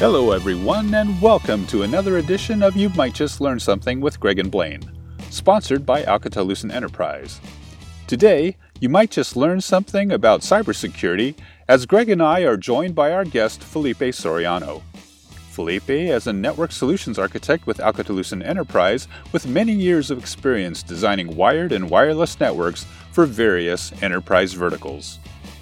Hello, everyone, and welcome to another edition of You Might Just Learn Something with Greg and Blaine, sponsored by Alcatel-Lucent Enterprise. Today, you might just learn something about cybersecurity as Greg and I are joined by our guest, Felipe Soriano. Felipe is a network solutions architect with Alcatel-Lucent Enterprise with many years of experience designing wired and wireless networks for various enterprise verticals.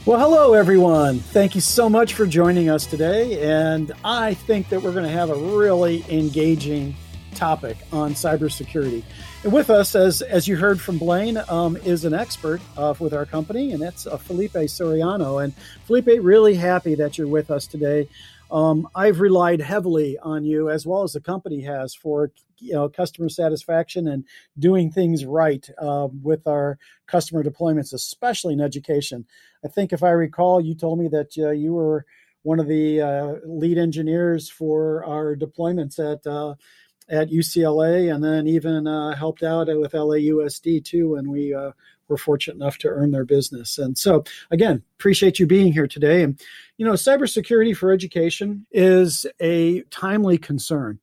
Well, hello, everyone. Thank you so much for joining us today. And I think that we're going to have a really engaging topic on cybersecurity. And with us, as, as you heard from Blaine, um, is an expert uh, with our company, and that's uh, Felipe Soriano. And Felipe, really happy that you're with us today. Um, I've relied heavily on you, as well as the company has, for you know customer satisfaction and doing things right uh, with our customer deployments, especially in education. I think if I recall, you told me that uh, you were one of the uh, lead engineers for our deployments at uh, at UCLA, and then even uh, helped out with LAUSD too when we uh, were fortunate enough to earn their business. And so, again, appreciate you being here today. And you know, cybersecurity for education is a timely concern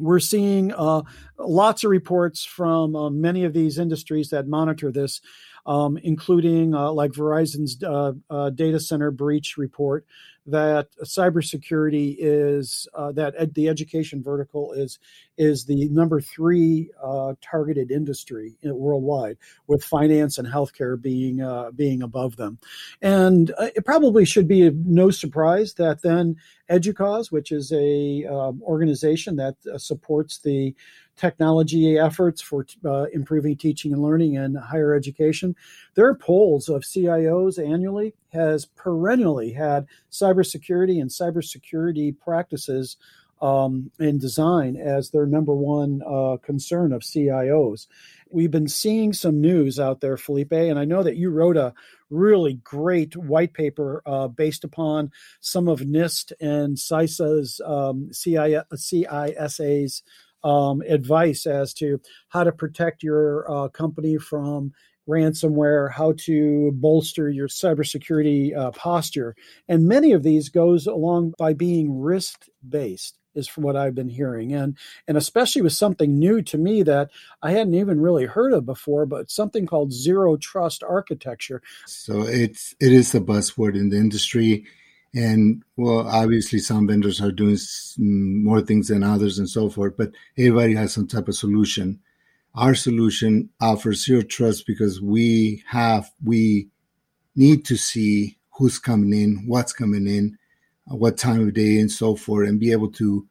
we're seeing uh, lots of reports from uh, many of these industries that monitor this, um, including uh, like Verizon's uh, uh, data center breach report, that cybersecurity is uh, that ed- the education vertical is is the number three uh, targeted industry worldwide, with finance and healthcare being uh, being above them. And it probably should be no surprise that then EDUCAUSE, which is a um, organization that supports the technology efforts for uh, improving teaching and learning in higher education. Their polls of CIOs annually has perennially had cybersecurity and cybersecurity practices um, and design as their number one uh, concern of CIOs. We've been seeing some news out there, Felipe, and I know that you wrote a really great white paper uh, based upon some of NIST and CISA's um, CISA's um, advice as to how to protect your uh, company from ransomware, how to bolster your cybersecurity uh, posture. And many of these goes along by being risk based is from what I've been hearing. And and especially with something new to me that I hadn't even really heard of before, but something called zero trust architecture. So it's it is a buzzword in the industry. And well, obviously, some vendors are doing more things than others and so forth, but everybody has some type of solution. Our solution offers zero trust because we have, we need to see who's coming in, what's coming in, uh, what time of day, and so forth, and be able to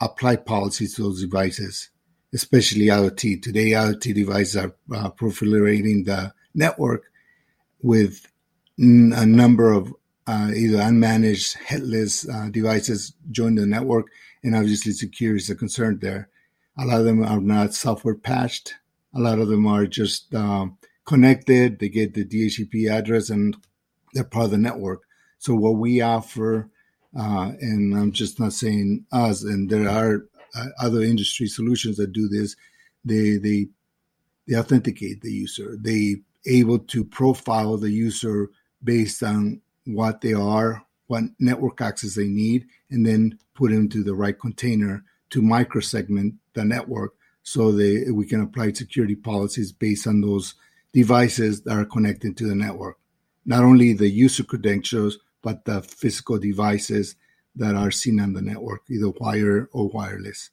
apply policies to those devices, especially IoT. Today, IoT devices are uh, proliferating the network with a number of uh, either unmanaged headless uh, devices join the network, and obviously security is a concern there. A lot of them are not software patched. A lot of them are just um, connected. They get the DHCP address and they're part of the network. So what we offer, uh, and I'm just not saying us, and there are uh, other industry solutions that do this. They they they authenticate the user. They able to profile the user based on what they are, what network access they need, and then put into the right container to microsegment the network so they, we can apply security policies based on those devices that are connected to the network. Not only the user credentials, but the physical devices that are seen on the network, either wire or wireless.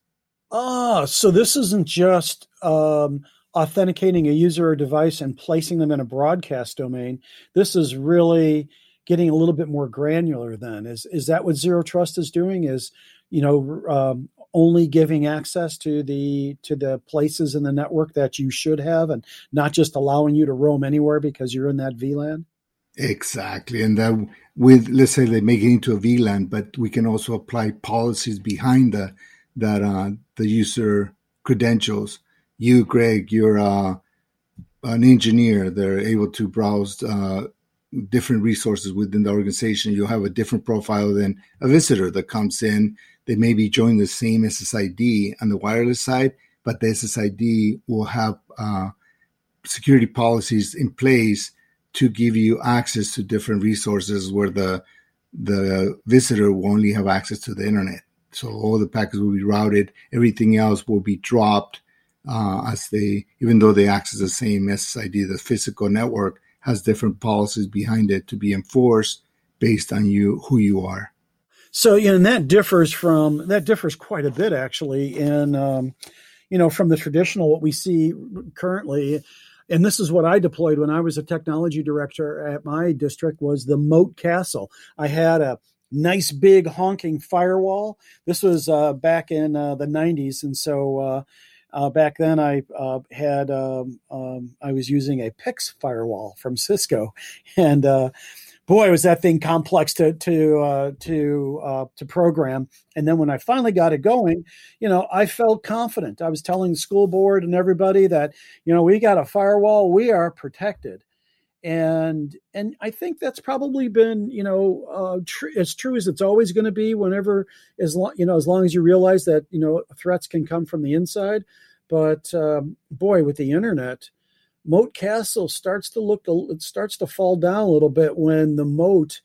Ah, so this isn't just um, authenticating a user or device and placing them in a broadcast domain. This is really getting a little bit more granular then. Is is that what zero trust is doing is you know um, only giving access to the to the places in the network that you should have and not just allowing you to roam anywhere because you're in that VLAN? Exactly. And that with let's say they make it into a VLAN but we can also apply policies behind the that uh, the user credentials. You Greg you're uh, an engineer. They're able to browse uh, different resources within the organization, you'll have a different profile than a visitor that comes in. They may be join the same SSID on the wireless side, but the SSID will have uh, security policies in place to give you access to different resources where the the visitor will only have access to the internet, So all the packets will be routed. Everything else will be dropped uh, as they, even though they access the same SSID, the physical network has different policies behind it to be enforced based on you who you are. So, you know, and that differs from that differs quite a bit actually in um, you know from the traditional what we see currently and this is what I deployed when I was a technology director at my district was the moat castle. I had a nice big honking firewall. This was uh, back in uh, the 90s and so uh, uh, back then, I uh, had um, um, I was using a PIX firewall from Cisco, and uh, boy, was that thing complex to to uh, to uh, to program. And then when I finally got it going, you know, I felt confident. I was telling the school board and everybody that you know we got a firewall, we are protected and and I think that's probably been you know uh, tr- as true as it's always going to be. Whenever as long you know as long as you realize that you know threats can come from the inside, but um, boy, with the internet, moat castle starts to look it starts to fall down a little bit when the moat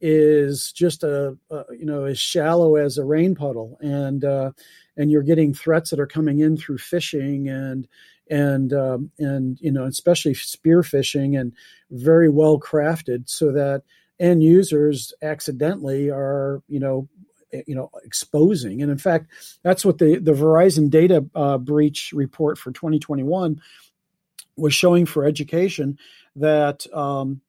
is just a, a you know as shallow as a rain puddle and uh, and you're getting threats that are coming in through phishing and and um, and you know especially spear phishing and very well crafted so that end users accidentally are you know eh, you know exposing. And in fact that's what the the Verizon data uh, breach report for 2021 was showing for education that um,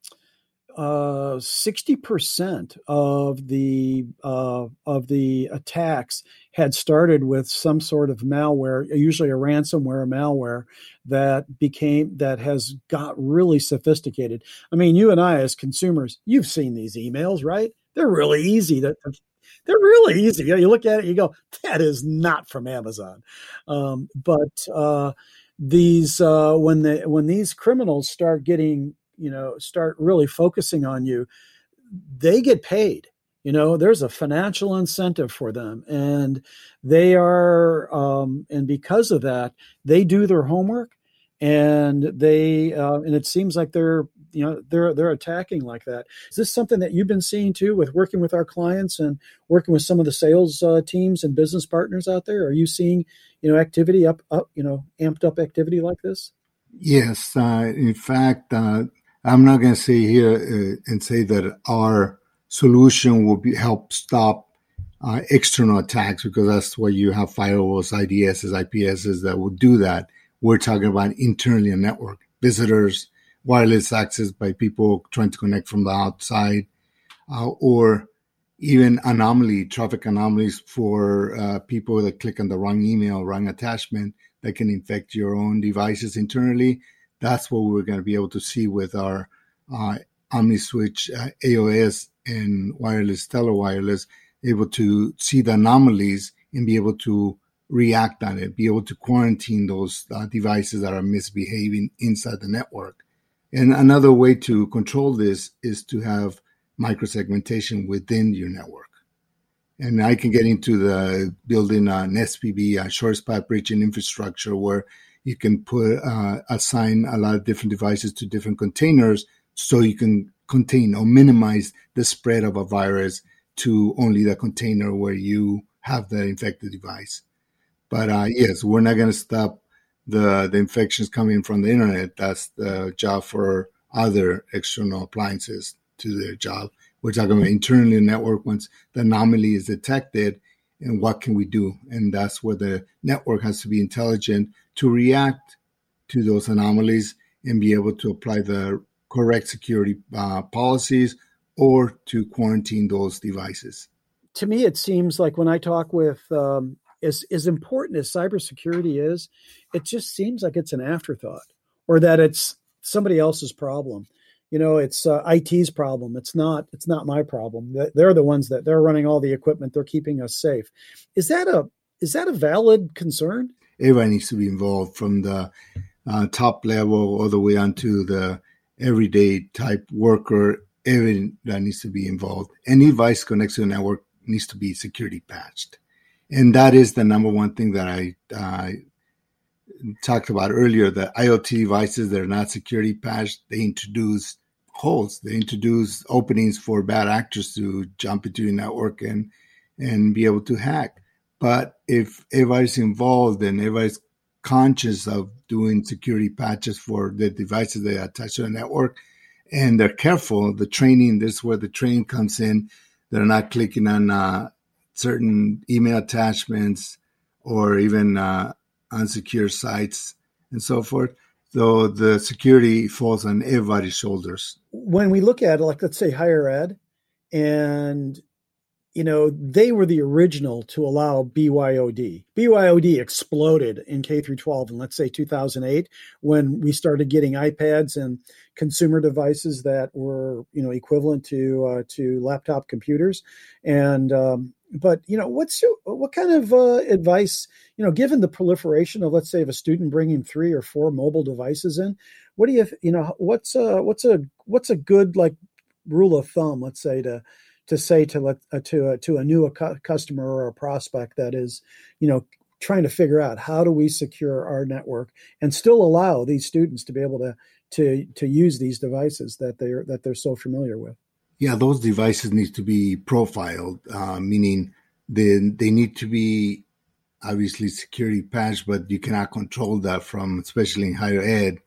uh, 60% of the uh, of the attacks had started with some sort of malware, usually a ransomware malware that became that has got really sophisticated. I mean, you and I as consumers, you've seen these emails, right? They're really easy to, they're really easy. You, you look at it, you go, that is not from Amazon. Um, but uh, these uh, when the when these criminals start getting you know start really focusing on you they get paid. You know there's a financial incentive for them and they are um, and because of that they do their homework and they uh, and it seems like they're you know they're they're attacking like that. Is this something that you've been seeing too with working with our clients and working with some of the sales uh, teams and business partners out there? Are you seeing you know activity up up you know amped up activity like this? Yes uh, in fact uh, I'm not going to say here uh, and say that our solution will be, help stop uh, external attacks because that's why you have firewalls, IDSs, IPSs that will do that. We're talking about internally a network, visitors, wireless access by people trying to connect from the outside, uh, or even anomaly, traffic anomalies for uh, people that click on the wrong email, wrong attachment that can infect your own devices internally that's what we're going to be able to see with our uh, OmniSwitch uh, AOS and wireless Stellar Wireless, able to see the anomalies and be able to react on it, be able to quarantine those uh, devices that are misbehaving inside the network. And another way to control this is to have microsegmentation within your network. And I can get into the building an SPB, a short path bridging infrastructure, where you can put uh, assign a lot of different devices to different containers so you can contain or minimize the spread of a virus to only the container where you have the infected device. But uh, yes, we're not going to stop the the infections coming from the internet. That's the job for other external appliances to their job. We're talking about internally network once the anomaly is detected and what can we do? And that's where the network has to be intelligent to react to those anomalies and be able to apply the correct security uh, policies or to quarantine those devices. To me, it seems like when I talk with, um, as, as important as cybersecurity is, it just seems like it's an afterthought or that it's somebody else's problem you know it's uh, IT's problem. It's not it's not my problem. They're the ones that they're running all the equipment. They're keeping us safe. Is that a is that a valid concern? Everybody needs to be involved from the uh, top level all the way onto the everyday type worker. Everyone that needs to be involved. Any device connects to the network needs to be security patched, and that is the number one thing that I uh, talked about earlier. The IoT devices that are not security patched, they introduce holes. They introduce openings for bad actors to jump into your network and and be able to hack. But if everybody's involved and everybody's conscious of doing security patches for the devices they attach to the network, and they're careful, the training, this is where the training comes in. They're not clicking on uh, certain email attachments or even uh, unsecure sites and so forth. So the security falls on everybody's shoulders. When we look at, like, let's say higher ed, and you know, they were the original to allow BYOD. BYOD exploded in K through 12 in let's say 2008 when we started getting iPads and consumer devices that were, you know, equivalent to uh, to laptop computers. And um, but you know, what's your, what kind of uh, advice, you know, given the proliferation of let's say of a student bringing three or four mobile devices in, what do you you know, what's a what's a what's a good like rule of thumb, let's say to to say to let uh, to a, to a new customer or a prospect that is you know trying to figure out how do we secure our network and still allow these students to be able to to to use these devices that they're that they're so familiar with yeah those devices need to be profiled uh, meaning they they need to be obviously security patched but you cannot control that from especially in higher ed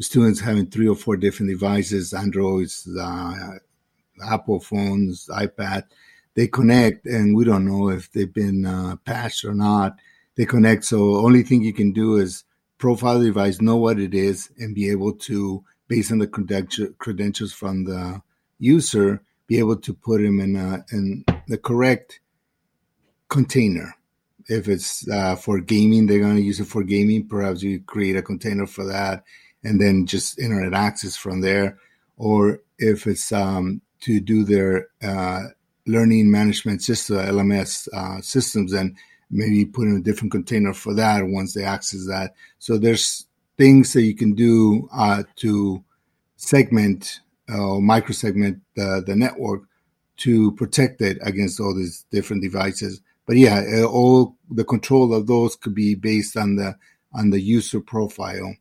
students having three or four different devices androids uh, Apple phones, iPad, they connect, and we don't know if they've been uh, patched or not. They connect, so only thing you can do is profile the device, know what it is, and be able to, based on the credentials from the user, be able to put them in a, in the correct container. If it's uh, for gaming, they're going to use it for gaming. Perhaps you create a container for that, and then just internet access from there. Or if it's um, to do their uh, learning management system, LMS uh, systems, and maybe put in a different container for that once they access that. So there's things that you can do uh, to segment or microsegment the, the network to protect it against all these different devices. But yeah, uh, all the control of those could be based on the on the user profile.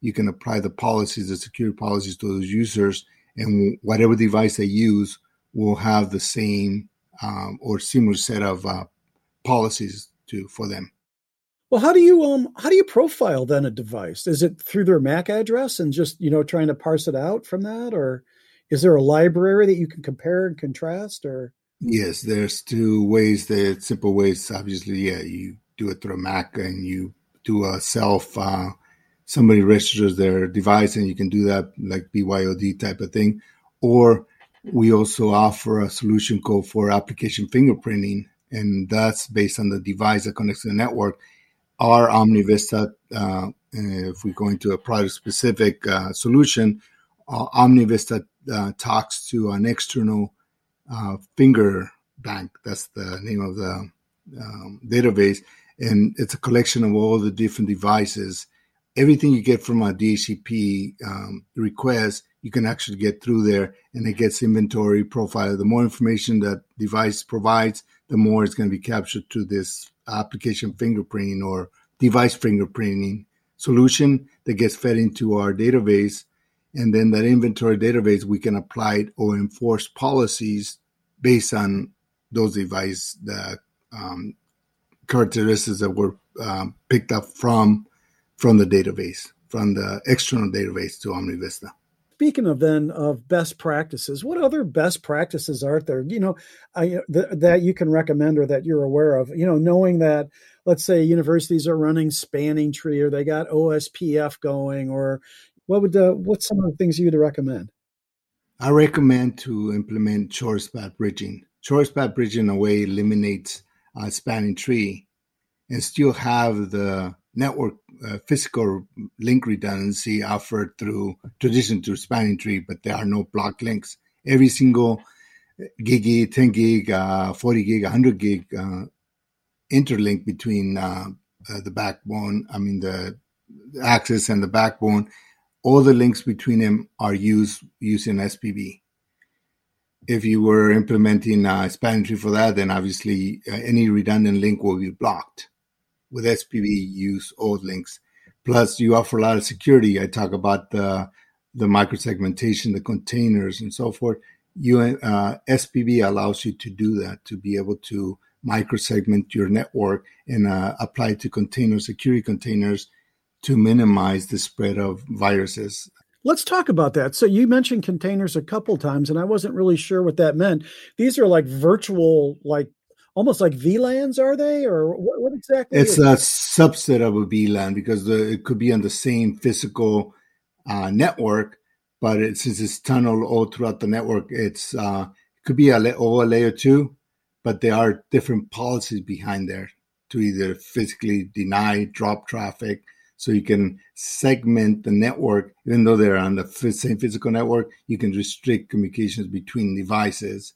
You can apply the policies, the security policies to those users, and whatever device they use will have the same um, or similar set of uh, policies to for them. Well, how do you um how do you profile then a device? Is it through their MAC address and just you know trying to parse it out from that, or is there a library that you can compare and contrast? Or yes, there's two ways. The simple ways, obviously, yeah, you do it through a MAC and you do a self uh, somebody registers their device and you can do that like BYOD type of thing. Or we also offer a solution code for application fingerprinting, and that's based on the device that connects to the network. Our OmniVista, uh, if we go into a product specific uh, solution, uh, OmniVista uh, talks to an external uh, finger bank. That's the name of the um, database. And it's a collection of all the different devices everything you get from a DHCP um, request, you can actually get through there and it gets inventory profile. The more information that device provides, the more it's going to be captured to this application fingerprinting or device fingerprinting solution that gets fed into our database. And then that inventory database, we can apply or enforce policies based on those device the um, characteristics that were um, picked up from from the database, from the external database to OmniVista. Speaking of then of best practices, what other best practices are there? You know, I, th- that you can recommend or that you're aware of. You know, knowing that, let's say universities are running spanning tree or they got OSPF going, or what would the, what's some of the things you'd recommend? I recommend to implement short span bridging. Short span bridging in a way eliminates uh, spanning tree and still have the network uh, physical link redundancy offered through traditional through spanning tree, but there are no block links. Every single gig, 10 gig, uh, 40 gig, 100 gig uh, interlink between uh, uh, the backbone, I mean, the access and the backbone, all the links between them are used using SPB. If you were implementing a spanning tree for that, then obviously uh, any redundant link will be blocked with SPB use old links. Plus, you offer a lot of security. I talk about the the microsegmentation, the containers, and so forth. you, uh, SPB allows you to do that, to be able to microsegment your network and uh, apply to container security containers to minimize the spread of viruses. Let's talk about that. So you mentioned containers a couple times, and I wasn't really sure what that meant. These are like virtual, like almost like VLANs, are they, or what, what exactly? It's a subset of a VLAN because the, it could be on the same physical uh, network, but it, since it's tunneled all throughout the network, it's uh, it could be a, all a layer two, but there are different policies behind there to either physically deny, drop traffic, so you can segment the network, even though they're on the same physical network. You can restrict communications between devices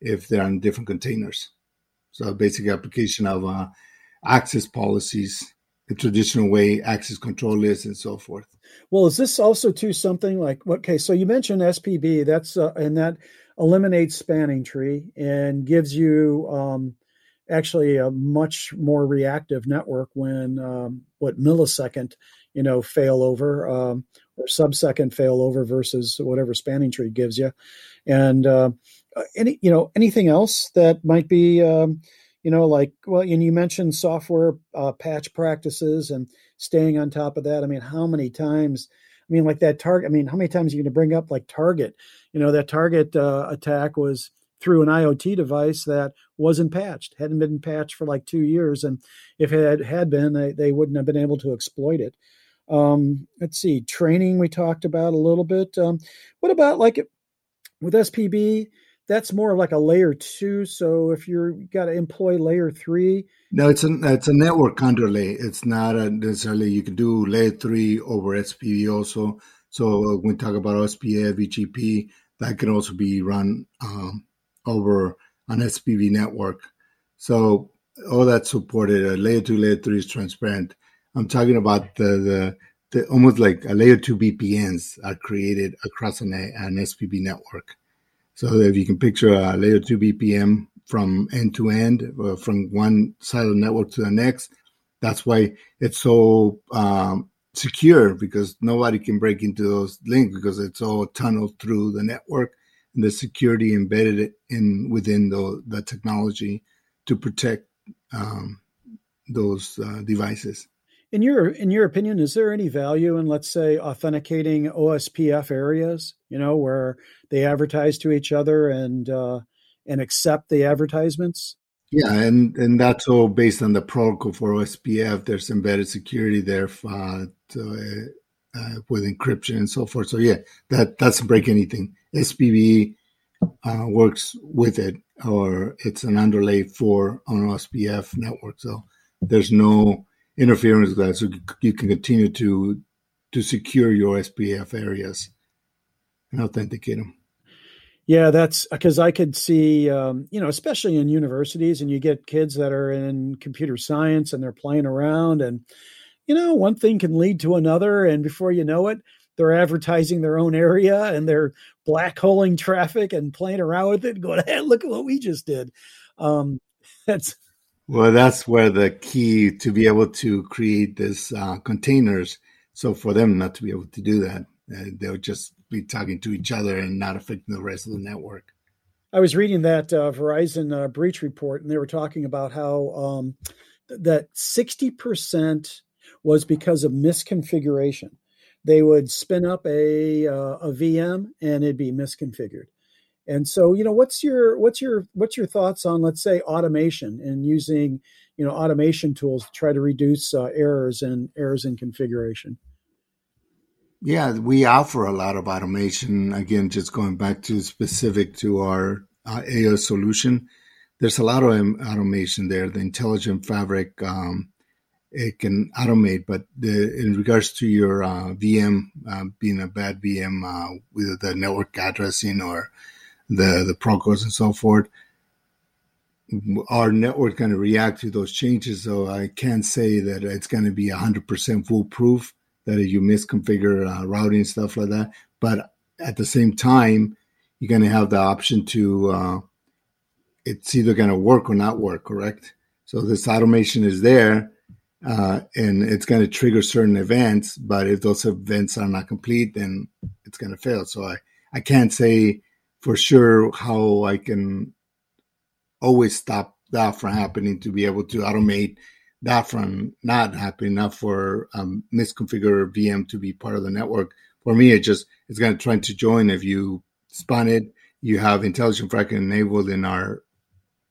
if they're on different containers. So, basic application of uh, access policies, the traditional way access control is, and so forth. Well, is this also too something like what? okay? So you mentioned SPB. That's uh, and that eliminates spanning tree and gives you um, actually a much more reactive network when um, what millisecond you know failover um, or subsecond failover versus whatever spanning tree gives you. And uh, any you know anything else that might be um, you know like well and you mentioned software uh, patch practices and staying on top of that. I mean how many times i mean like that target i mean how many times are you going to bring up like target? You know that target uh, attack was through an IoT device that wasn't patched, hadn't been patched for like two years, and if it had, been, they, they wouldn't have been able to exploit it. Um, let's see, training we talked about a little bit. Um, what about like with SPB? That's more like a layer two. So if you're got to employ layer three, no, it's a it's a network underlay. It's not a necessarily you can do layer three over SPB also. So when we talk about SPF, BGP, that can also be run um, over an SPB network. So all that's supported. A layer two, layer three is transparent. I'm talking about the the, the almost like a layer two VPNs are created across an, an SPB network. So if you can picture a layer two VPN from end to end, uh, from one side of the network to the next, that's why it's so um, secure because nobody can break into those links because it's all tunneled through the network and the security embedded in within the, the technology to protect um, those uh, devices. In your in your opinion, is there any value in let's say authenticating OSPF areas? You know, where they advertise to each other and uh, and accept the advertisements. Yeah, and and that's all based on the protocol for OSPF. There's embedded security there uh, to, uh, with encryption and so forth. So yeah, that doesn't break anything. SPB uh, works with it, or it's an underlay for an OSPF network. So there's no interference that. So you can continue to to secure your SPF areas and authenticate them. Yeah, that's because I could see, um, you know, especially in universities, and you get kids that are in computer science and they're playing around, and you know, one thing can lead to another, and before you know it, they're advertising their own area and they're black holing traffic and playing around with it, going, "Hey, look at what we just did." Um, that's well, that's where the key to be able to create this uh, containers. So for them not to be able to do that, uh, they'll just be talking to each other and not affecting the rest of the network. I was reading that uh, Verizon uh, breach report, and they were talking about how um, that sixty percent was because of misconfiguration. They would spin up a uh, a VM and it'd be misconfigured. And so, you know, what's your what's your what's your thoughts on let's say automation and using you know automation tools to try to reduce uh, errors and errors in configuration? Yeah, we offer a lot of automation. Again, just going back to specific to our uh, AI solution, there's a lot of automation there. The intelligent fabric um, it can automate. But the, in regards to your uh, VM uh, being a bad VM uh, with the network addressing or the the protocols and so forth, our network going to react to those changes. So I can't say that it's going to be 100% foolproof. That you misconfigure uh, routing and stuff like that, but at the same time, you're going to have the option to uh, it's either going to work or not work. Correct. So this automation is there uh, and it's going to trigger certain events. But if those events are not complete, then it's going to fail. So I, I can't say for sure how I can always stop that from happening to be able to automate that from not happening, not for um, misconfigured VM to be part of the network. For me, it just it's going to try to join. If you spun it, you have intelligent fabric enabled in our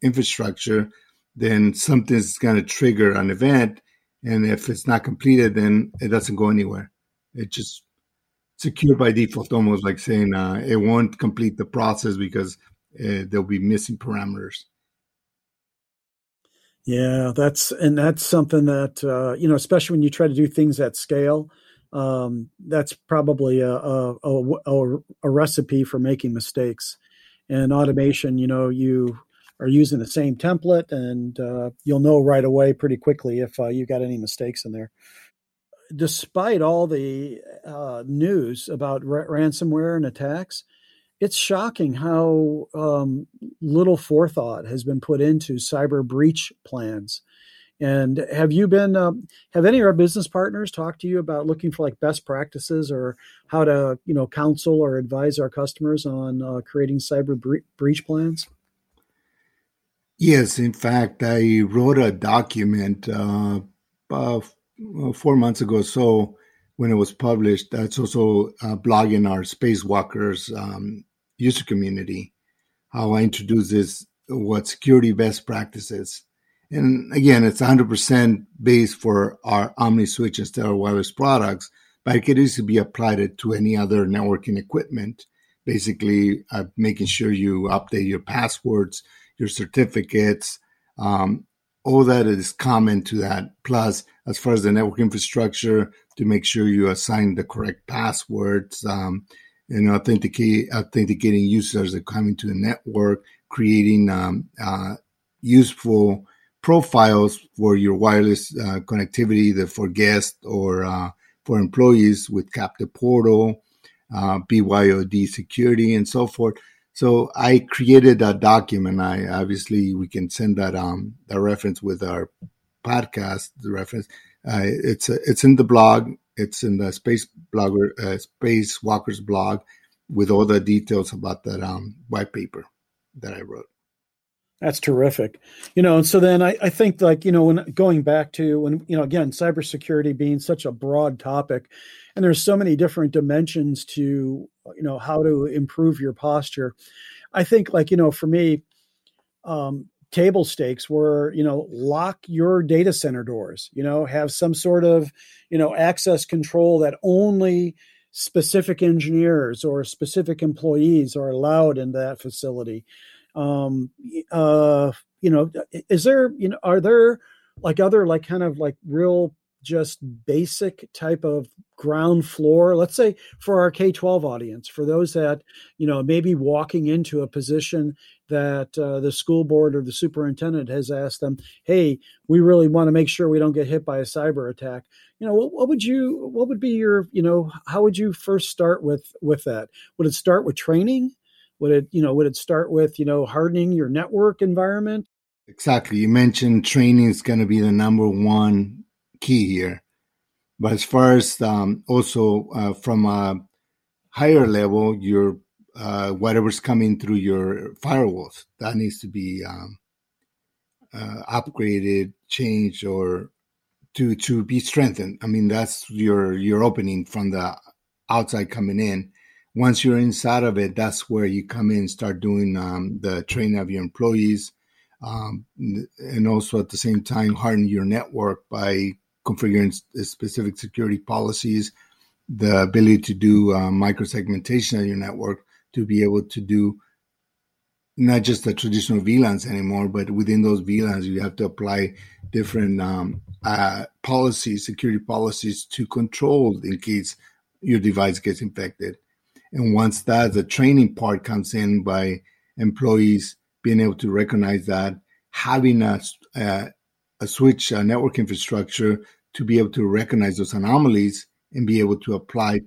infrastructure, then something's going to trigger an event, and if it's not completed, then it doesn't go anywhere. It just secure by default, almost like saying uh, it won't complete the process because uh, there'll be missing parameters. Yeah, that's and that's something that uh, you know, especially when you try to do things at scale. Um, that's probably a, a, a, a recipe for making mistakes. And automation, you know, you are using the same template, and uh, you'll know right away pretty quickly if uh, you've got any mistakes in there despite all the uh, news about ra- ransomware and attacks, it's shocking how um, little forethought has been put into cyber breach plans. And have you been, uh, have any of our business partners talked to you about looking for like best practices or how to, you know, counsel or advise our customers on uh, creating cyber bre- breach plans? Yes, in fact, I wrote a document uh, four months ago so when it was published that's also a blog in our spacewalkers um, user community how i introduce this what security best practices. And again it's 100% based for our OmniSwitch and stellar wireless products but it can easily be applied to any other networking equipment. Basically uh, making sure you update your passwords your certificates um, all that is common to that. Plus, as far as the network infrastructure, to make sure you assign the correct passwords, um, and authenticate, authenticating users that come into the network, creating um, uh, useful profiles for your wireless uh, connectivity, either for guests or uh, for employees with Captive Portal, uh, BYOD security, and so forth. So I created a document. I obviously we can send that um the reference with our podcast. The reference uh, it's it's in the blog. It's in the space blogger uh, space walkers blog with all the details about that um white paper that I wrote. That's terrific. You know, and so then I, I think like, you know, when going back to when, you know, again, cybersecurity being such a broad topic, and there's so many different dimensions to, you know, how to improve your posture. I think like, you know, for me, um, table stakes were, you know, lock your data center doors, you know, have some sort of, you know, access control that only specific engineers or specific employees are allowed in that facility um uh you know is there you know are there like other like kind of like real just basic type of ground floor? Let's say for our k-12 audience for those that you know maybe walking into a position that uh, the school board or the superintendent has asked them hey we really want to make sure we don't get hit by a cyber attack. You know what, what would you what would be your you know how would you first start with with that? Would it start with training would it, you know, would it start with, you know, hardening your network environment? Exactly. You mentioned training is going to be the number one key here. But as far as um, also uh, from a higher level, your uh, whatever's coming through your firewalls that needs to be um, uh, upgraded, changed, or to to be strengthened. I mean, that's your your opening from the outside coming in once you're inside of it, that's where you come in, start doing um, the training of your employees, um, and also at the same time harden your network by configuring specific security policies, the ability to do uh, microsegmentation of your network to be able to do not just the traditional VLANs anymore, but within those VLANs, you have to apply different um, uh, policies, security policies to control in case your device gets infected. And once that, the training part comes in by employees being able to recognize that, having a, a, a switch, a network infrastructure to be able to recognize those anomalies and be able to apply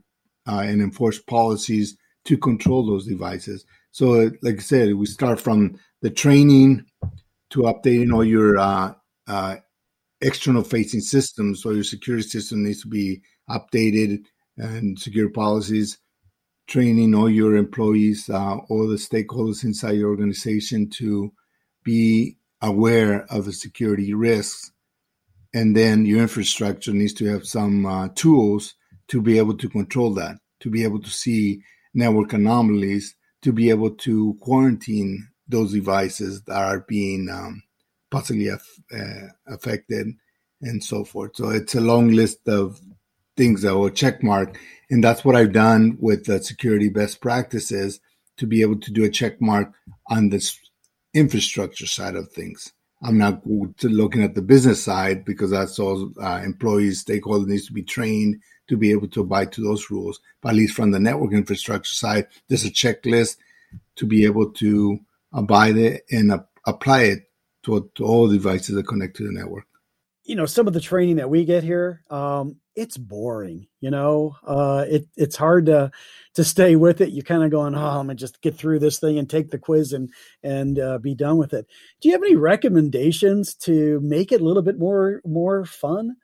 uh, and enforce policies to control those devices. So, like I said, we start from the training to updating all your uh, uh, external facing systems. So your security system needs to be updated and secure policies training all your employees, uh, all the stakeholders inside your organization to be aware of the security risks. And then your infrastructure needs to have some uh, tools to be able to control that, to be able to see network anomalies, to be able to quarantine those devices that are being um, possibly af- uh, affected and so forth. So it's a long list of things that will check mark. And that's what I've done with the security best practices to be able to do a check mark on this infrastructure side of things. I'm not looking at the business side because that's all uh, employees, stakeholders needs to be trained to be able to abide to those rules. But at least from the network infrastructure side, there's a checklist to be able to abide it and uh, apply it to, to all devices that connect to the network you know some of the training that we get here um, it's boring you know? Uh, it, it's hard to to stay with it. You're kind of going oh i'm gonna just get through this thing and take the quiz and and uh, be done with it. Do you have any recommendations to make it a little bit more more fun?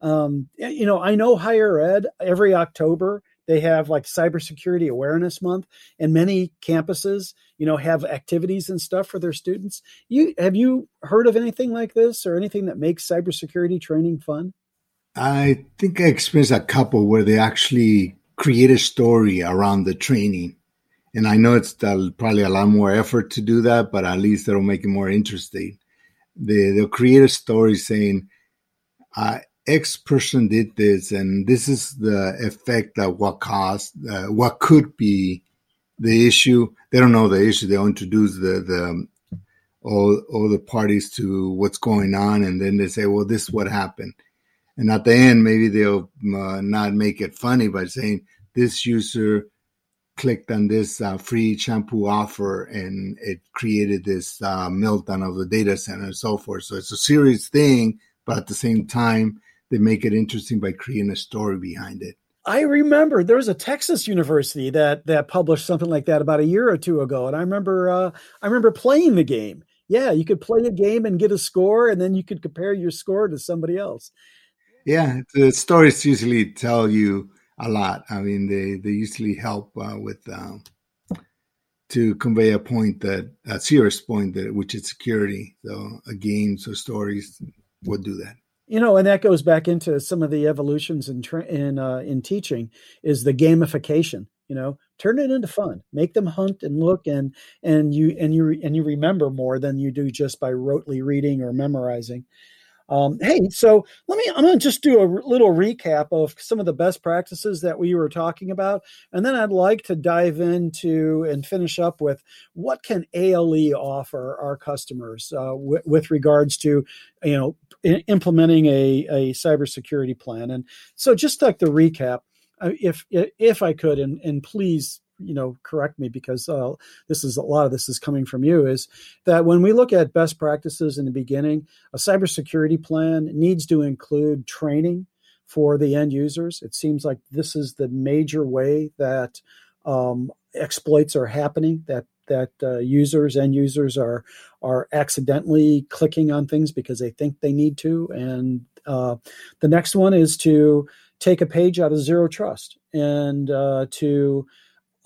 Um, you know i know higher ed every october they have like cybersecurity awareness month and many campuses you know have activities and stuff for their students. You have you heard of anything like this or anything that makes cybersecurity training fun i think i experienced a couple where they actually create a story around the training and i know it's probably a lot more effort to do that but at least it'll make it more interesting they, they'll create a story saying uh, X person did this, and this is the effect of what caused, uh, what could be the issue. They don't know the issue. They'll introduce the the all all the parties to what's going on, and then they say, "Well, this is what happened." And at the end, maybe they'll uh, not make it funny by saying this user clicked on this uh, free shampoo offer and it created this uh, meltdown of the data center and so forth. So it's a serious thing, but at the same time, they make it interesting by creating a story behind it. I remember there was a Texas university that that published something like that about a year or two ago, and I remember uh, I remember playing the game. Yeah, you could play a game and get a score, and then you could compare your score to somebody else. Yeah, the stories usually tell you a lot. I mean, they they usually help uh, with um, to convey a point that a serious point that which is security. So, a games or stories would do that you know and that goes back into some of the evolutions in in uh, in teaching is the gamification you know turn it into fun make them hunt and look and and you and you and you remember more than you do just by rotely reading or memorizing um, hey, so let me, I'm going to just do a little recap of some of the best practices that we were talking about. And then I'd like to dive into and finish up with what can ALE offer our customers uh, w- with regards to, you know, I- implementing a, a cybersecurity plan. And so just like the recap, uh, if, if I could, and, and please you know correct me because uh, this is a lot of this is coming from you is that when we look at best practices in the beginning a cybersecurity plan needs to include training for the end users. It seems like this is the major way that um, exploits are happening that that uh, users end users are are accidentally clicking on things because they think they need to. And uh, the next one is to take a page out of zero trust and uh, to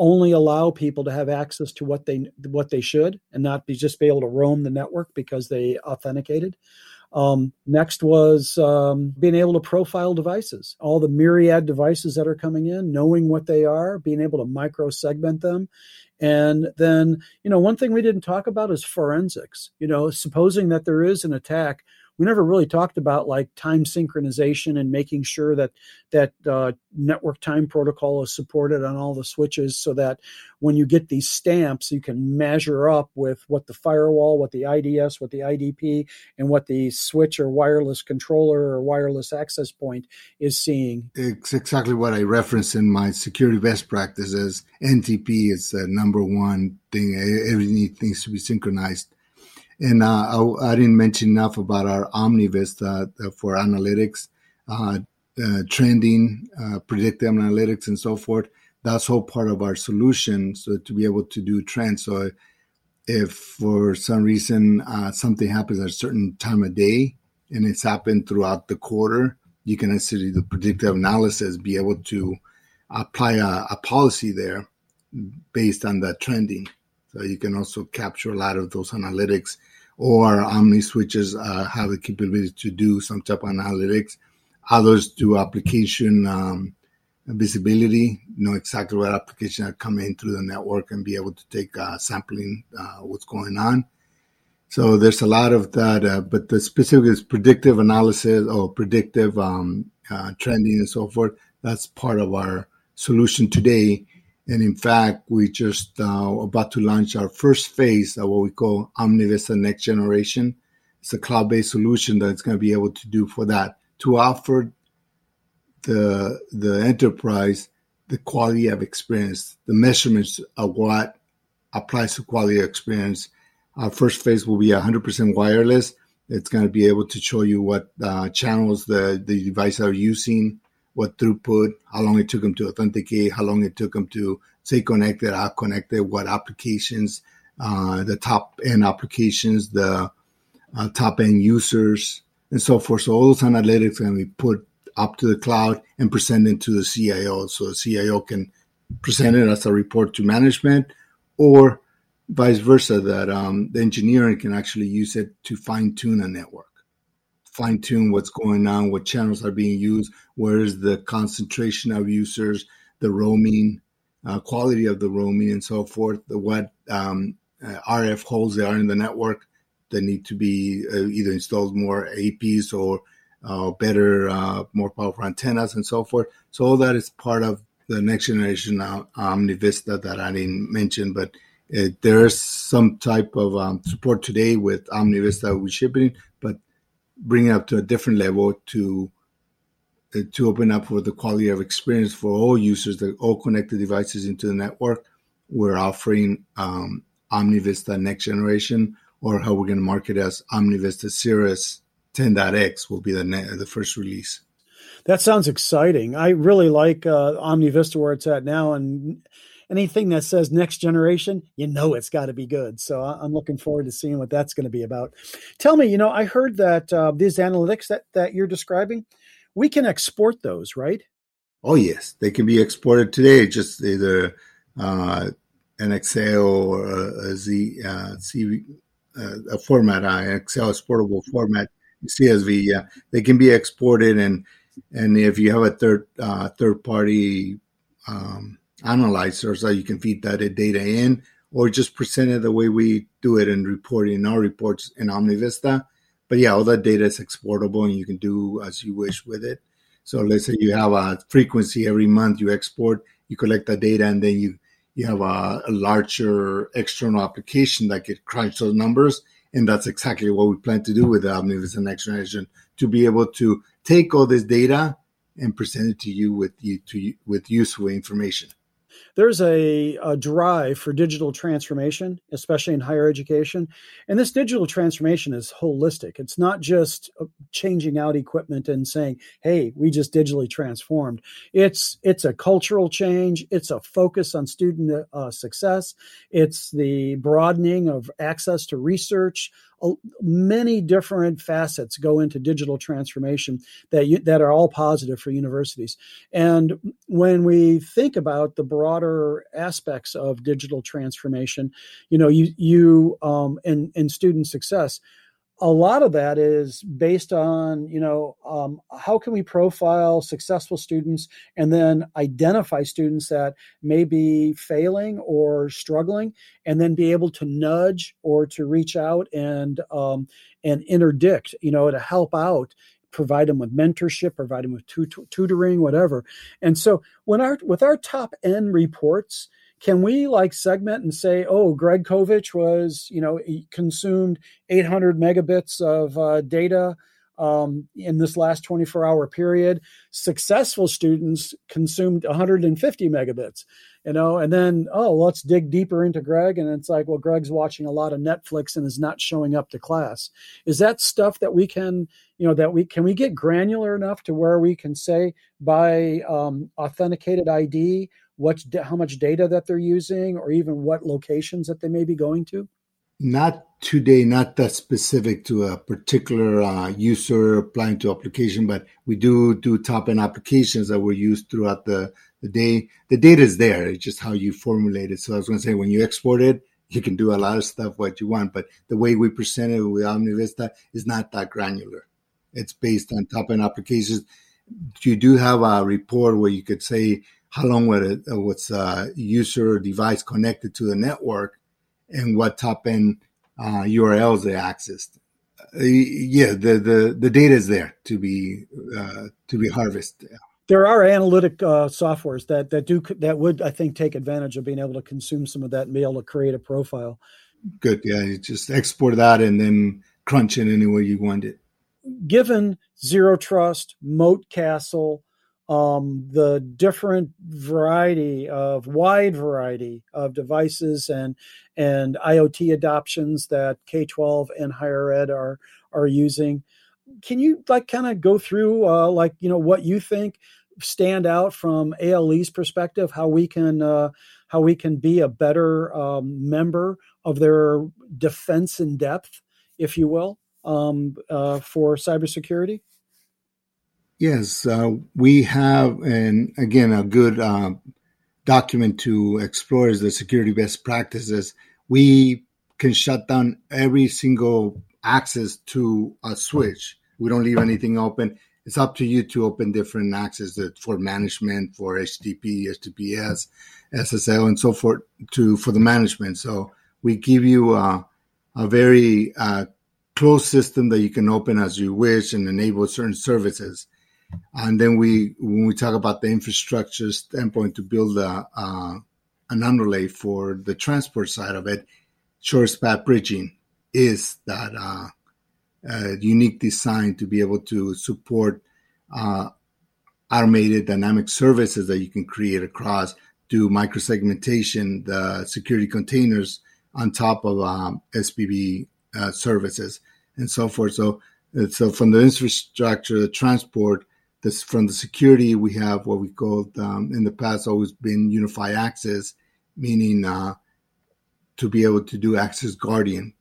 only allow people to have access to what they what they should and not be just be able to roam the network because they authenticated. Um, next was um, being able to profile devices all the myriad devices that are coming in knowing what they are being able to micro segment them. And then you know one thing we didn't talk about is forensics. You know supposing that there is an attack we never really talked about like time synchronization and making sure that that uh, network time protocol is supported on all the switches so that when you get these stamps you can measure up with what the firewall what the ids what the idp and what the switch or wireless controller or wireless access point is seeing. It's exactly what i reference in my security best practices. Ntp is the number one thing. Everything needs to be synchronized and uh, I, I, didn't mention enough about our OmniVista uh, for analytics, uh, trending, uh, predictive analytics, and so forth. That's all part of our solution. So to be able to do trends. So if for some reason something happens at a certain time of day and it's happened throughout the quarter, you can actually the predictive analysis be able to apply a, a policy there based on that trending. So you can also capture a lot of those analytics or OmniSwitches uh, have the capability to do some type of analytics. Others do application um, visibility, know exactly what application are coming through the network and be able to take uh, sampling uh, what's going on. So there's a lot of that, uh, but the specific is predictive analysis or predictive um, uh, trending and so forth. That's part of our solution today. And in fact, we just uh, about to launch our first phase of what we call OmniVista Next Generation. It's a cloud-based solution that's going to be able to do for that to offer the the enterprise the quality of experience, the measurements of what applies to quality of experience. Our first phase will be 100% wireless. It's going to be able to show you what uh, channels the, the devices are using, what throughput, how long it took them to authenticate, how long it took them to stay connected, how connected, what applications, uh, the top end applications, the uh, top end users, and so forth. So all those analytics can be put up to the cloud and presented to the CIO. So the CIO can present it as a report to management or vice versa, that um, the engineering can actually use it to fine tune a network, fine tune what's going on, what channels are being used, where is the concentration of users, the roaming, uh, quality of the roaming, and so forth, the what um, uh, RF holes there are in the network that need to be uh, either installed more APs or uh, better, uh, more powerful antennas, and so forth. So all that is part of the next generation uh, OmniVista that I didn't mention, but it, there's some type of um, support today with OmniVista with shipping, but it up to a different level to uh, to open up for the quality of experience for all users, the all connected devices into the network. We're offering um, OmniVista Next Generation, or how we're going to market as OmniVista Cirrus 10.x will be the ne- the first release. That sounds exciting. I really like uh, OmniVista where it's at now, and anything that says next generation, you know it's got to be good. So I'm looking forward to seeing what that's going to be about. Tell me, you know, I heard that uh, these analytics that that you're describing, we can export those, right? Oh yes, they can be exported today. Just either uh, an Excel or a, Z, uh, uh, a format, uh, Excel exportable format CSV, yeah, they can be exported, and and if you have a third uh, third party um, analyzer, so you can feed that data in, or just present it the way we do it and report in our reports in OmniVista. But yeah, all that data is exportable, and you can do as you wish with it. So let's say you have a frequency every month you export, you collect the data, and then you you have a, a larger external application that can crunch those numbers and that's exactly what we plan to do with the OmniVista Next Generation to be able to take all this data and present it to you with you to with useful information there's a, a, drive for digital transformation, especially in higher education. And this digital transformation is holistic. It's not just uh, changing out equipment and saying, "Hey, we just digitally transformed." It's it's a cultural change. It's a focus on student uh, success. It's the broadening of access to research, many different facets go into digital transformation that you, that are all positive for universities. And when we think about the broader aspects of digital transformation, you know, you you um, in in student success, a lot of that is based on you know um, how can we profile successful students and then identify students that may be failing or struggling and then be able to nudge or to reach out and um, and interdict you know to help out provide them with mentorship provide them with tut- tutoring whatever. And so when our with our top end reports can we like segment and say, oh, Greg Kovich was, you know, consumed 800 megabits of uh, data um, in this last 24 hour period. Successful students consumed 150 megabits, you know, and then, oh, let's dig deeper into Greg. And it's like, well, Greg's watching a lot of Netflix and is not showing up to class. Is that stuff that we can, you know, that we can we get granular enough to where we can say by um, authenticated ID what how much data that they're using or even what locations that they may be going to? Not today, not that specific to a particular uh, user applying to application, but we do do top end applications that were used throughout the, the day. The data is there. It's just how you formulate it. So I was going to say, when you export it, you can do a lot of stuff what you want, but the way we present it with OmniVista is not that granular. It's based on top end applications. You do have a report where you could say how long was what's a user device connected to the network and what top end uh, URLs they accessed. Uh, yeah, the, the, the data is there to be uh, to be harvested. There are analytic uh, softwares that that do that would I think take advantage of being able to consume some of that and be able to create a profile. Good, yeah. You just export that and then crunch it any way you want it. Given zero trust, moat castle, um, the different variety of wide variety of devices and and IoT adoptions that K twelve and higher ed are are using. Can you like kind of go through uh, like you know what you think stand out from ALE's perspective? How we can uh, how we can be a better um, member of their defense in depth, if you will, um, uh, for cybersecurity. Yes, uh, we have, and again, a good uh, document to explore is the security best practices. We can shut down every single access to a switch. We don't leave anything open. It's up to you to open different access for management, for HTTP, HTTPS, SSL, and so forth to for the management. So we give you a, a very uh, closed system that you can open as you wish and enable certain services. And then we, when we talk about the infrastructure standpoint to build a, an underlay for the transport side of it, short path bridging is that uh, uh, unique design to be able to support uh, automated dynamic services that you can create across, do microsegmentation, the security containers on top of um, SPB uh, services and so forth. So, so from the infrastructure, the transport, this from the security, we have what we called um, in the past always been unified access, meaning uh, to be able to do access guardian.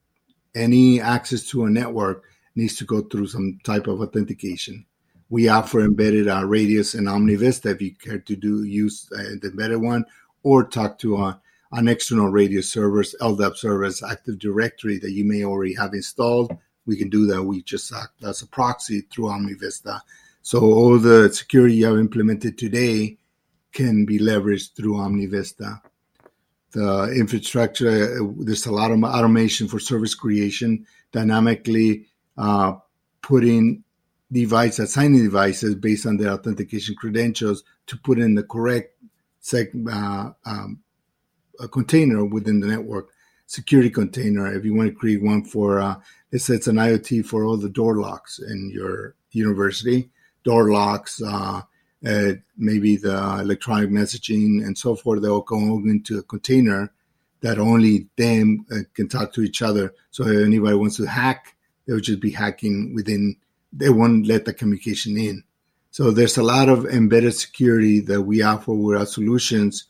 Any access to a network needs to go through some type of authentication. We offer embedded uh, Radius and OmniVista if you care to do use uh, the embedded one, or talk to uh, an external Radius servers, LDAP servers, Active Directory that you may already have installed. We can do that. We just act as a proxy through OmniVista so all the security you have implemented today can be leveraged through OmniVista. The infrastructure, there's a lot of automation for service creation, dynamically uh, putting device assigning devices based on their authentication credentials to put in the correct uh, um, container within the network security container if you want to create one for uh, it's an iot for all the door locks in your university door locks, uh, uh, maybe the electronic messaging and so forth. They'll go into a container that only them uh, can talk to each other. So if anybody wants to hack, they would just be hacking within. They won't let the communication in. So there's a lot of embedded security that we offer with our solutions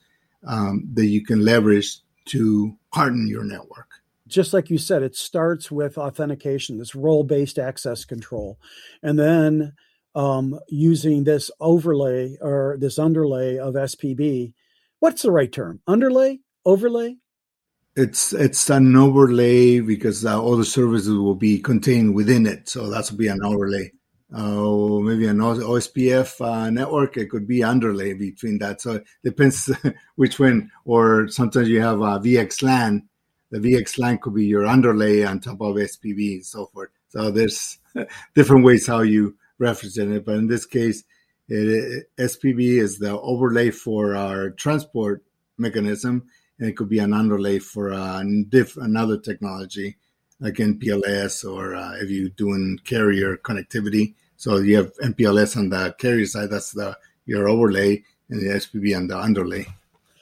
um, that you can leverage to harden your network just like you said, it starts with authentication, this role based access control. And then um, using this overlay or this underlay of SPB. What's the right term? Underlay? Overlay? It's it's an overlay because uh, all the services will be contained within it, so that's be an overlay. Uh, maybe an OSPF uh, network, it could be underlay between that. So it depends which one. Or sometimes you have a VXLAN. The VXLAN could be your underlay on top of SPB and so forth. So there's different ways how you referencing it, but in this case, it, SPB is the overlay for our transport mechanism, and it could be an underlay for uh, diff, another technology like MPLS or uh, if you're doing carrier connectivity. So you have MPLS on the carrier side, that's the your overlay, and the SPB on the underlay.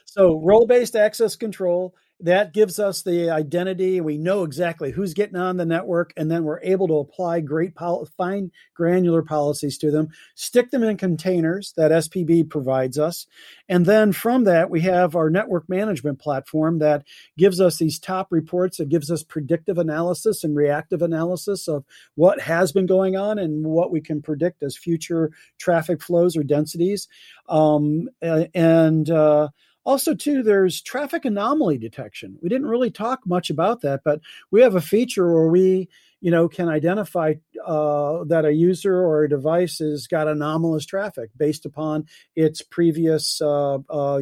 So role-based access control that gives us the identity. We know exactly who's getting on the network, and then we're able to apply great, pol- fine, granular policies to them, stick them in containers that SPB provides us. And then from that, we have our network management platform that gives us these top reports. It gives us predictive analysis and reactive analysis of what has been going on and what we can predict as future traffic flows or densities. Um, and, uh, also, too, there's traffic anomaly detection. We didn't really talk much about that, but we have a feature where we, you know, can identify uh, that a user or a device has got anomalous traffic based upon its previous uh, uh,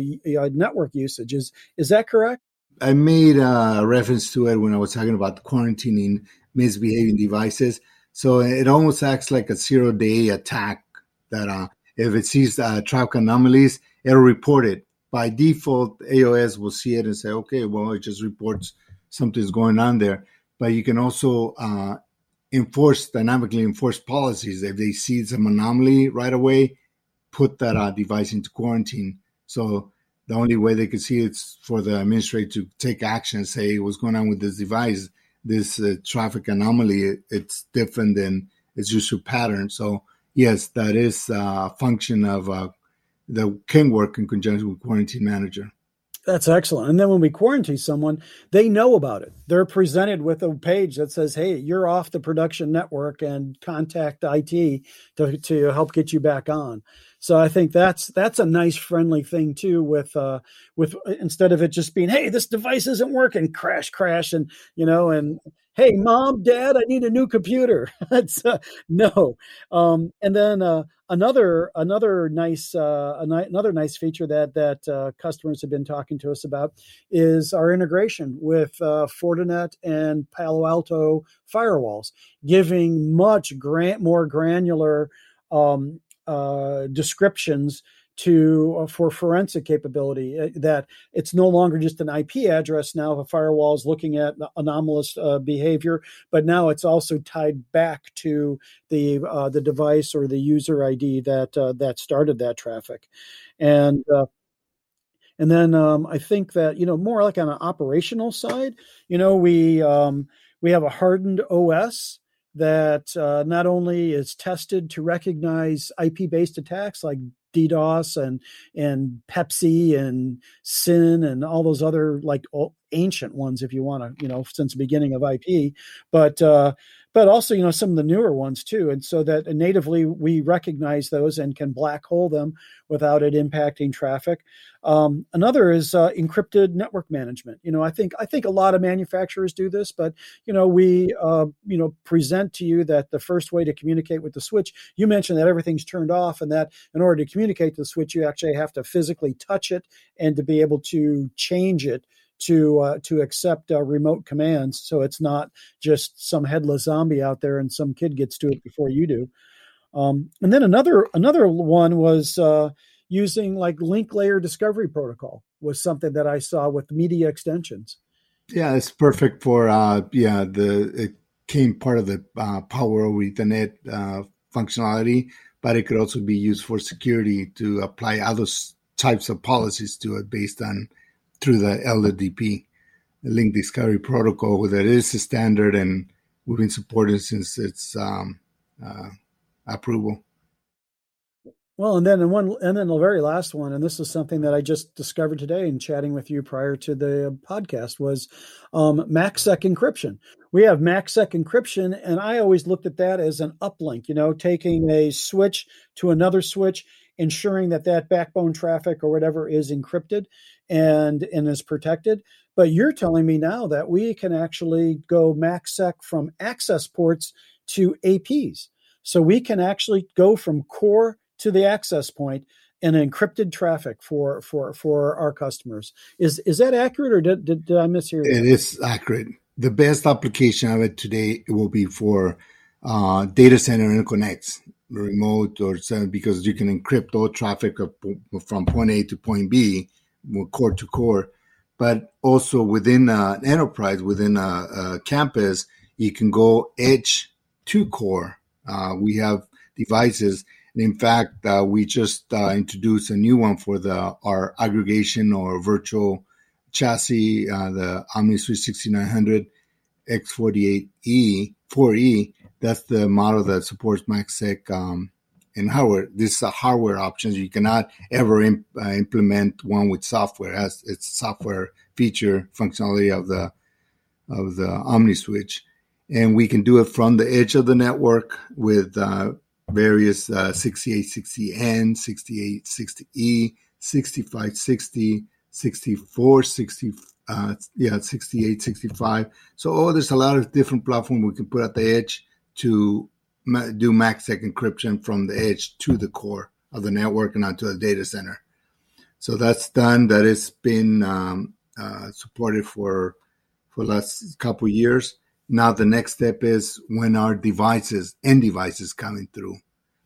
network usage. Is is that correct? I made a reference to it when I was talking about quarantining misbehaving devices. So it almost acts like a zero day attack that uh, if it sees uh, traffic anomalies, it'll report it by default, AOS will see it and say, okay, well, it just reports something's going on there. But you can also uh, enforce, dynamically enforce policies. If they see some anomaly right away, put that uh, device into quarantine. So the only way they could see it's for the administrator to take action say what's going on with this device, this uh, traffic anomaly, it, it's different than its usual pattern. So yes, that is a function of uh, that can work in conjunction with quarantine manager. That's excellent. And then when we quarantine someone, they know about it. They're presented with a page that says, "Hey, you're off the production network, and contact IT to to help get you back on." So I think that's that's a nice, friendly thing too. With uh, with instead of it just being, "Hey, this device isn't working," crash, crash, and you know, and hey mom dad i need a new computer it's uh, no um, and then uh, another another nice uh, another nice feature that that uh, customers have been talking to us about is our integration with uh, Fortinet and Palo Alto firewalls, giving much grant more granular um, uh, descriptions to uh, for forensic capability uh, that it's no longer just an IP address. Now a firewall is looking at anomalous uh, behavior but now it's also tied back to the uh, the device or the user ID that uh, that started that traffic. And uh, and then um, I think that you know more like on an operational side you know we um, we have a hardened OS that uh, not only is tested to recognize IP based attacks like DDoS and and Pepsi and SYN and all those other like ancient ones, if you want to, you know, since the beginning of IP. But uh, but also you know some of the newer ones too. And so that natively we recognize those and can black hole them without it impacting traffic. Um, another is uh, encrypted network management. You know i think i think a lot of manufacturers do this but you know we uh, you know present to you that the first way to communicate with the switch you mentioned that everything's turned off and that in order to communicate to the switch you actually have to physically touch it and to be able to change it to uh, to accept uh, remote commands, so it's not just some headless zombie out there and some kid gets to it before you do. Um, and then another another one was uh, using like link layer discovery protocol was something that I saw with media extensions. Yeah, it's perfect for uh, yeah the it came part of the uh, power over Ethernet uh, functionality, but it could also be used for security to apply other types of policies to it based on through the LDP, the Link Discovery Protocol, that is a standard and we've been supporting since its um, uh, approval. Well, and then and one and then the very last one, and this is something that I just discovered today in chatting with you prior to the podcast was um, MACsec encryption. We have MACsec encryption, and I always looked at that as an uplink. You know, taking a switch to another switch ensuring that that backbone traffic or whatever is encrypted and and is protected. But you're telling me now that we can actually go MACsec from access ports to APs. So we can actually go from core to the access point and encrypted traffic for for for our customers. Is is that accurate or did, did, did I mishear? It is accurate. The best application of it today will be for uh, data center interconnects remote or because you can encrypt all traffic from point A to point B, core to core. But also within an enterprise, within a, a campus, you can go edge to core. Uh, we have devices, and in fact, uh, we just uh, introduced a new one for the our aggregation or virtual chassis, uh, the OmniSwitch 6900 X48E 4E. That's the model that supports MACsec um, in hardware. This is a hardware option. You cannot ever imp- uh, implement one with software. as its software feature functionality of the of the OmniSwitch, and we can do it from the edge of the network with uh, various uh, 6860N, 6860E, 6560, 6460, uh, yeah, 6865. So, oh, there's a lot of different platforms we can put at the edge to do MACsec encryption from the edge to the core of the network and onto the data center. So that's done. That has been um, uh, supported for for last couple years. Now the next step is when our devices, end devices, coming through.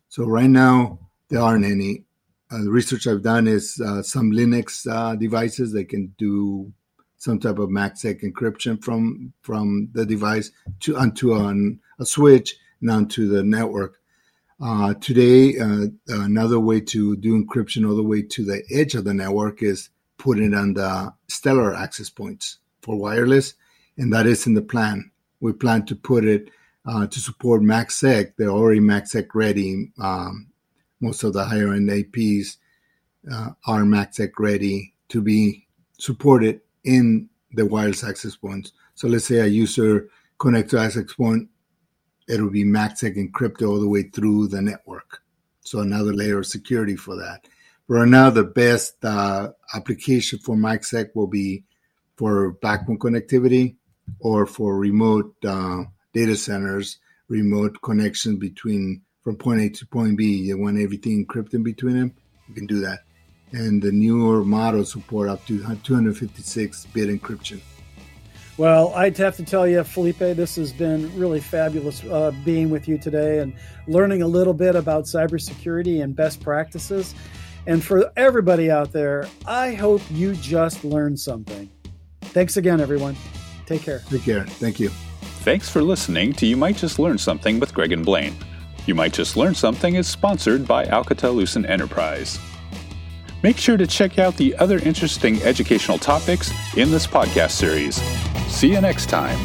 So right now there aren't any. Uh, the research I've done is uh, some Linux uh, devices They can do some type of MACsec encryption from from the device to onto an, a switch and onto the network. Uh, today, uh, another way to do encryption all the way to the edge of the network is put it on the Stellar access points for wireless, and that is in the plan. We plan to put it uh, to support MACsec. They're already MACsec ready. Um, most of the higher end APs uh, are MACsec ready to be supported in the wireless access points. So let's say a user connects to access point, it'll be MACsec encrypted all the way through the network. So another layer of security for that. Right now, the best uh, application for MACsec will be for backbone connectivity or for remote uh, data centers, remote connection between from point A to point B. You want everything encrypted between them, you can do that. And the newer models support up to 256 bit encryption. Well, I'd have to tell you, Felipe, this has been really fabulous uh, being with you today and learning a little bit about cybersecurity and best practices. And for everybody out there, I hope you just learned something. Thanks again, everyone. Take care. Take care. Thank you. Thanks for listening to You Might Just Learn Something with Greg and Blaine. You Might Just Learn Something is sponsored by Alcatel Lucent Enterprise. Make sure to check out the other interesting educational topics in this podcast series. See you next time.